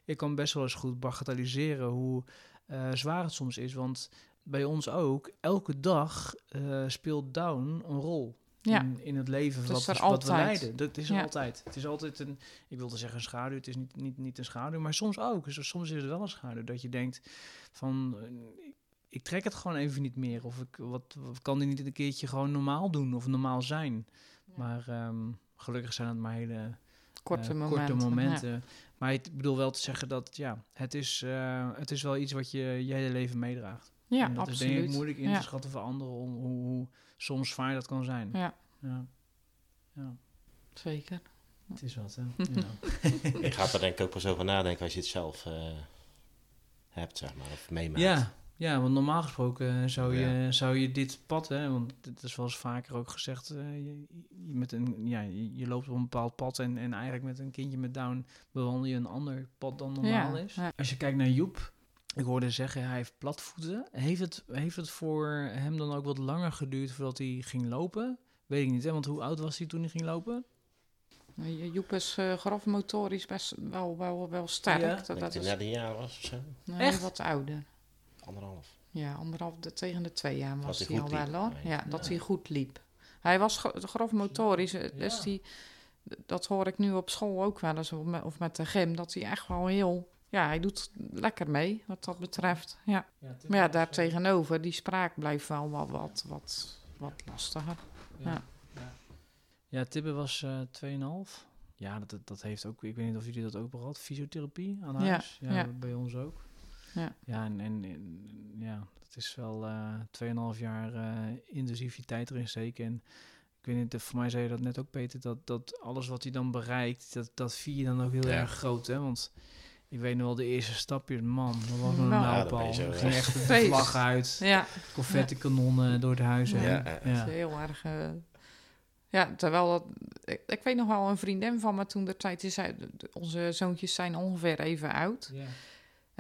Ik kan best wel eens goed bagatelliseren hoe eh, zwaar het soms is. Want bij ons ook, elke dag eh, speelt down een rol. Ja. In, in het leven Het wat, we- leiden. Dat is Ja. altijd. Het is altijd een, ik wilde zeggen een schaduw, het is niet, niet, niet een schaduw, maar soms ook. Dus soms is het wel een schaduw dat je denkt van, ik trek het gewoon even niet meer. Of ik wat, wat kan die niet een keertje gewoon normaal doen of normaal zijn. Maar ehm, gelukkig zijn het maar hele Korte eh, momenten. korte ja. momenten. Maar ik bedoel wel te zeggen dat ja, het is, eh, het is wel iets wat je je hele leven meedraagt. Ja, en dat absoluut. is denk ik moeilijk in ja. te schatten voor anderen om hoe, hoe soms zwaar dat kan zijn. Ja, Ja. ja. zeker. Het is wat, hè? Ja. Je gaat er denk ik ook pas over nadenken als je het zelf eh, hebt, zeg maar, of meemaakt. Ja, ja, want normaal gesproken zou je, Ja. zou je dit pad, hè, want het is wel eens vaker ook gezegd, eh, je, je met een, ja, je, je loopt op een bepaald pad en, en eigenlijk met een kindje met Down bewandel je een ander pad dan normaal Ja, is. ja. Als je kijkt naar Joep, ik hoorde zeggen hij heeft platvoeten. Heeft het, heeft het voor hem dan ook wat langer geduurd voordat hij ging lopen? Weet ik niet, hè? want hoe oud was hij toen hij ging lopen? Nou, Joep is eh grafmotorisch best wel, wel, wel sterk. Ja? Dat, Ik denk dat is hij net een jaar was of zo. nee, Echt? wat ouder. Anderhalf. Ja, anderhalf de, tegen de twee jaar was hij hij al wel hoor. Ja, dat Ja. hij goed liep. Hij was gro- grafmotorisch, eh, dus Ja. die, dat hoor ik nu op school ook wel eens, of met, de gym, dat hij echt wel heel, ja, hij doet lekker mee wat dat betreft. Ja. Maar ja, daar tegenover, die spraak blijft wel wat, wat, wat, wat lastiger. ja. Ja, Tibbe was eh 2,5. Ja, dat, dat, heeft ook, ik weet niet of jullie dat ook gehad, fysiotherapie aan Ja, huis. Ja, ja. bij ons ook. Ja. Ja, en, en, en- ja, dat is wel eh 2,5 jaar eh, intensiviteit erin steken. En ik weet niet, voor mij zei je dat net ook, Peter, dat, dat alles wat hij dan bereikt, dat, dat vier je dan ook heel Ja. erg groot, hè? Want ik weet nog wel de eerste stapjes, man, dat was een Nou. Mijlpaal. ging echt de vlag uit, Ja, confetti kanonnen door het huis heen. Ja, ja. dat is heel erg. ja, terwijl dat. Ik, ik weet nog wel een vriendin van me toen de tijd. Die zei, de- de- onze zoontjes zijn ongeveer even oud. Ja.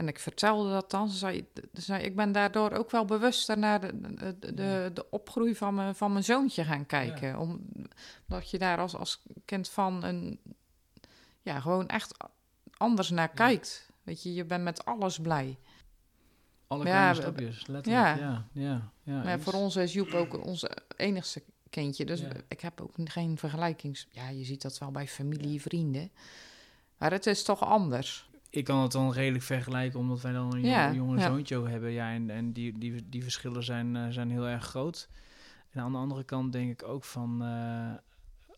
En ik vertelde dat dan. Ze zei, ze zei ik ben daardoor ook wel bewuster naar de, de, de, opgroei van mijn, van mijn zoontje gaan kijken. Omdat je daar als, als kind van een. Ja, gewoon echt anders naar kijkt. Weet je, je bent met alles blij. Alle Ja, kleine we- stapjes, letterlijk. Ja, Ja. ja, ja. ja, Maar ja, voor ons is Joep ook onze enigste kindje. Dus Ja. ik heb ook geen vergelijkings... Ja, je ziet dat wel bij familie, vrienden. Maar het is toch anders. Ik kan het dan redelijk vergelijken, omdat wij dan een Ja, jonge ja. zoontje hebben. Ja, en en die, die, die verschillen zijn, eh, zijn heel erg groot. En aan de andere kant denk ik ook van... eh,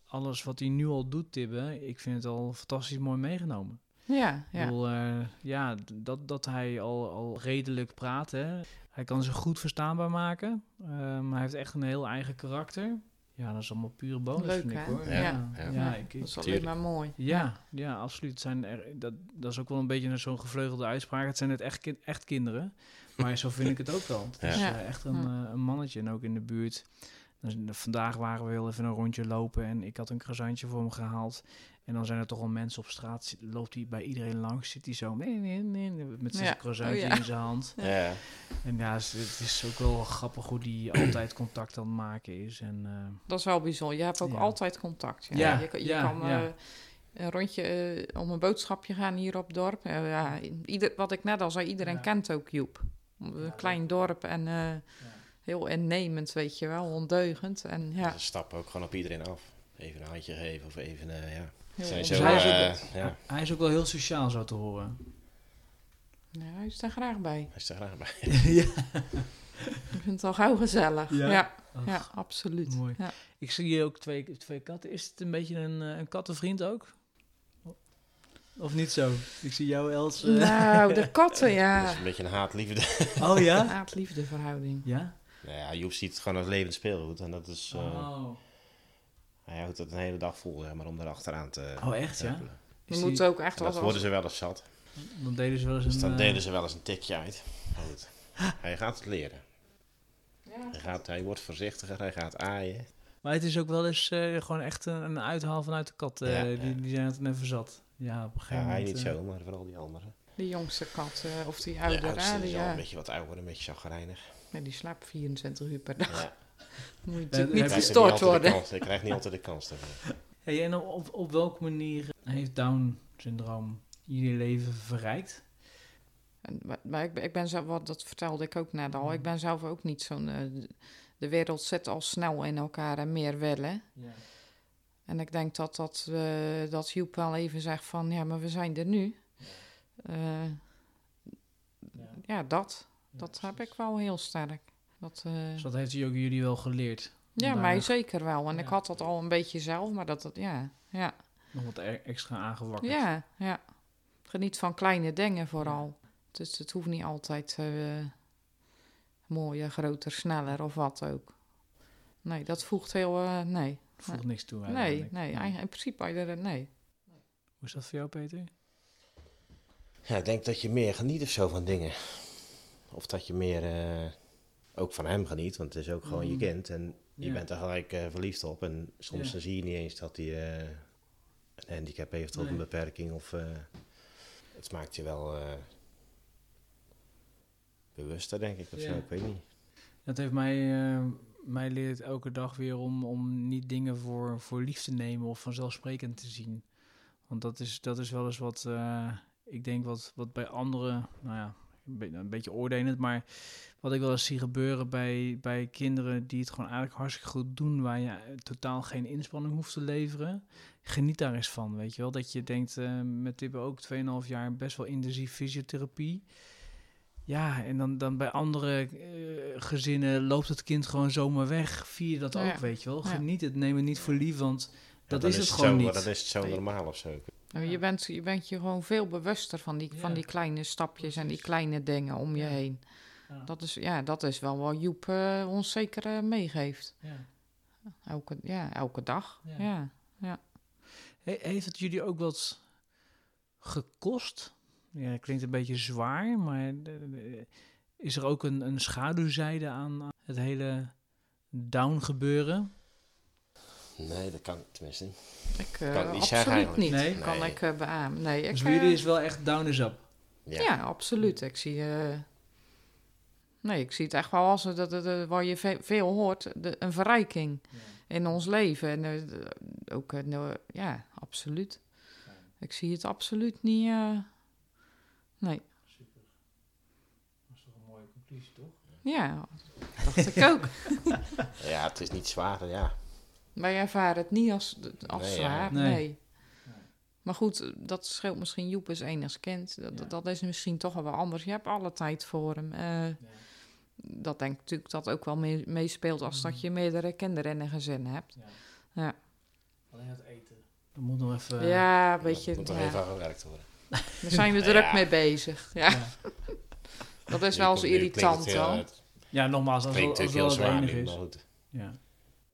alles wat hij nu al doet, Tibbe, ik vind het al fantastisch mooi meegenomen. Ja, Ik ja. bedoel, eh, ja, dat, dat hij al, al redelijk praat, hè. Hij kan zich goed verstaanbaar maken. Ehm, hij heeft echt een heel eigen karakter. Ja, dat is allemaal pure bonus, Leuk, vind ik, hoor. Ja, ja, ja. ja, ik, ik- dat is alleen tuurlijk. maar mooi. ja, ja, absoluut. Zijn er, dat, dat is ook wel een beetje zo'n gevleugelde uitspraak. Het zijn net echt, kin- echt kinderen. Maar zo vind ik het ook wel. Het is eh, echt een, Ja. eh, een mannetje. En ook in de buurt. Dus, vandaag waren we heel even een rondje lopen. En ik had een croissantje voor hem gehaald. En dan zijn er toch wel mensen op straat. Loopt hij bij iedereen langs. Zit hij zo nee, nee, nee, met zijn Ja. croissantje Oh, ja. in zijn hand. Ja. En ja, het is- het is ook wel grappig hoe die altijd contact aan het maken is. En, eh, Dat is wel bijzonder. Je hebt ook Ja. altijd contact. Ja. Ja, je, kan- je ja, kan ja. eh, een rondje eh, om een boodschapje gaan hier op het dorp. Ja, ieder, wat ik net al zei, iedereen Ja. kent ook Joep. Een klein dorp en eh, heel innemend, weet je wel, ondeugend. En ja, Ze stappen ook gewoon op iedereen af. Even een handje geven of even, eh, ja. Zijn zo, hij is eh, ook- ja, hij is ook wel heel sociaal, zo te horen. Ja, hij is er graag bij. hij is er graag bij. ja. Ik vind het al gauw gezellig. Ja? Ja, Ach, ja, absoluut. mooi. Ja. Ik zie hier ook twee, twee katten. Is het een beetje een, eh, een kattenvriend ook? Of niet zo? Ik zie jou, Els. eh. Nou, de katten, Dat ja. is een beetje een haat-liefde. Oh ja? Haat-liefde verhouding. Ja? Nou ja, Joep ziet het gewoon als levend speelgoed. En dat is... eh, Oh. Hij houdt het een hele dag vol, zeg maar, om er achteraan te... Oh, echt, ja? Je moet die- ook echt dat worden ze wel eens zat. Dan deden ze wel eens Dus een... dan eh, delen ze wel eens een tikje uit. Maar goed, hij gaat het leren. Ja. Hij, gaat, hij wordt voorzichtiger, hij gaat aaien. Maar het is ook wel eens eh, gewoon echt een, een uithaal vanuit de kat. eh, Ja, ja. Die, die zijn het even zat. Ja, op een Ja, gegeven hij moment... niet eh, zo, maar vooral die anderen. De jongste kat, eh, of die De oudere, oudste die, is al ja. een beetje wat ouder, een beetje chagrijnig. Nee, die slaapt 24 uur per dag. Ja. Moet je Eh, natuurlijk niet de worden. Hij krijgt niet altijd de kans daarvoor. Hey, en op, op welke manier heeft Down-syndroom jullie leven verrijkt? En, maar maar ik, ben- ik ben zelf, wat dat vertelde ik ook net al, ik ben zelf ook niet zo'n... eh, de- wereld zit al snel in elkaar en meer willen. Ja. En ik denk dat, dat, eh, dat Joep wel even zegt van, ja, maar we zijn er nu. Eh, Ja. ja, dat. Dat heb ik wel heel sterk. Dat, eh, Dus dat heeft hij ook jullie wel geleerd. ja, mij zeker wel. En Ja. ik had dat al een beetje zelf, maar dat, dat ja, ja, Nog wat e- extra aangewakkerd. ja, ja. Geniet van kleine dingen vooral. Dus het hoeft niet altijd eh, mooier, groter, sneller of wat ook. Nee, dat voegt heel, eh, nee. Voegt niks toe Nee, uiteindelijk. nee, eigenlijk in principe, er, nee. Hoe is dat voor jou, Peter? Ja, ik denk dat je meer geniet of zo van dingen. Of dat je meer eh, ook van hem geniet, want het is ook gewoon je Mm. kind. En je Ja. bent er gelijk eh, verliefd op. En soms Ja. dan zie je niet eens dat hij eh, een handicap heeft of Nee. een beperking. Of, het maakt je wel bewuster, denk ik. Of Ja. zo, ik weet niet. Dat heeft mij, mij leert elke dag weer om, om niet dingen voor, voor lief te nemen of vanzelfsprekend te zien. Want dat is, dat is wel eens wat, ik denk wat, wat bij anderen, nou ja, een, beetje een beetje oordelend, maar wat ik wel eens zie gebeuren bij, bij kinderen die het gewoon eigenlijk hartstikke goed doen, waar je eh, totaal geen inspanning hoeft te leveren. Geniet daar eens van, weet je wel. Dat je denkt, eh, met Tibbe ook 2,5 jaar best wel intensief fysiotherapie. Ja, en dan, dan bij andere eh, gezinnen loopt het kind gewoon zomaar weg. Vier je dat Ja. ook, weet je wel. Ja. Geniet het, neem het niet voor lief, want Ja, dat is het zo, gewoon niet. Dan is het zo normaal of zo. Nou, Je, bent, je bent je gewoon veel bewuster van die, van die kleine stapjes en die kleine dingen om je heen. Ja. Dat is, ja, dat is wel wat Joep eh, ons zeker eh, meegeeft. Ja. Elke, ja, elke dag. Ja. Ja. He- heeft het jullie ook wat gekost? Ja, klinkt een beetje zwaar, maar is er ook een, een schaduwzijde aan het hele down gebeuren? Nee, dat kan tenminste. Ik, eh, Kan ik niet absoluut zeggen eigenlijk. niet. Nee? Kan Nee. ik eh, beamen. Nee, ik, Dus voor jullie eh, is wel echt down is up. Ja. ja. absoluut. Ik zie... eh, nee, ik zie het echt wel als dat, dat, dat- waar je ve- veel hoort, de, een verrijking in ons leven. En eh, ook, eh, ja, absoluut. Ik zie het absoluut niet... eh, nee. Super. Dat is toch een mooie conclusie, toch? Ja, dacht ik ook. ja, het is niet zwaar. Ja. Wij ervaren het niet als, als Nee, ja. zwaar, Nee. nee. Maar goed, dat scheelt misschien. Joep is enig kind. Dat, Ja. dat is misschien toch wel wat anders. Je hebt alle tijd voor hem. Eh, dat denk ik natuurlijk dat ook wel mee- meespeelt als dat je meerdere kinderen in een gezin hebt. Ja. Ja. Alleen het eten. Dat moet nog even... ja, weet je, Dat moet ja. even aan gewerkt worden. daar zijn we Ja. druk mee bezig. Ja. Ja. Dat is Nu wel klinkt irritant dan. Ja, nogmaals, als, als, als wel heel het enige is. maar goed. Ja.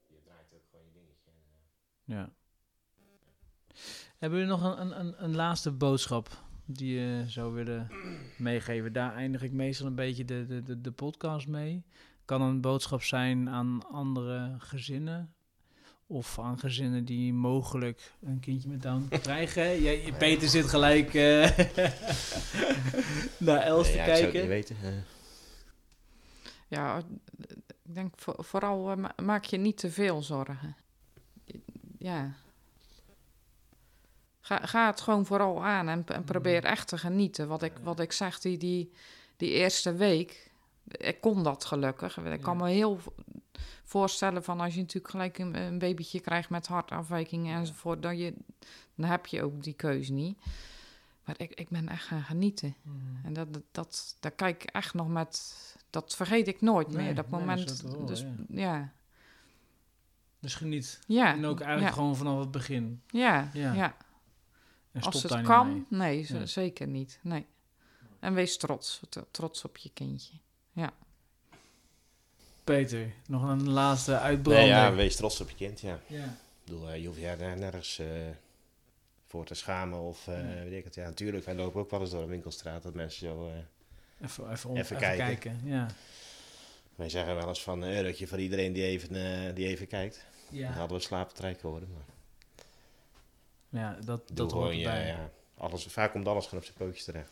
Je draait ook gewoon je dingetje. Ja. Hebben jullie nog een, een, een, een laatste boodschap die je zou willen meegeven? Daar eindig ik meestal een beetje de, de, de, de podcast mee. Kan een boodschap zijn aan andere gezinnen? Of aan gezinnen die mogelijk een kindje met Down krijgen? Jij, Peter zit gelijk eh, naar Els Nee, te ja, ik zou het kijken. niet weten. eh. Ja, ik denk voor- vooral eh, ma- maak je niet te veel zorgen. Ja. Ga, ga het gewoon vooral aan en, en probeer echt te genieten. Wat ik, wat ik zeg, die, die, die eerste week, ik kon dat gelukkig. Ik kan me heel voorstellen van als je natuurlijk gelijk een, een babytje krijgt met hartafwijkingen enzovoort, dan, je, dan heb je ook die keuze niet. Maar ik, ik ben echt gaan genieten. Mhm. En dat, dat, dat, daar kijk ik echt nog met... Dat vergeet ik nooit Nee, meer, dat nee, moment. dat is wel, dus ja. ja. Dus geniet. Ja. En ook eigenlijk ja. gewoon vanaf het begin. Ja, Ja. ja. En Als het daar kan, nee, Ja. zeker niet. Nee. En wees trots. Trots op je kindje. Peter, nog een laatste uitbrander. Nee, ja, wees trots op je kind, ja. Ja. Ik bedoel, eh, je hoeft je daar nergens eh, voor te schamen of eh, Nee. weet ik het. Ja, natuurlijk, wij lopen ook wel eens door een winkelstraat dat mensen zo... eh, Even, even, om- Even even kijken. kijken. Ja. Wij zeggen wel eens van een eurotje voor iedereen die even, eh, die even kijkt. Dan Ja. hadden we slapentrijk geworden. Maar ja, dat, doe dat hoort erbij. ja, alles, vaak komt alles gewoon op zijn pootjes terecht.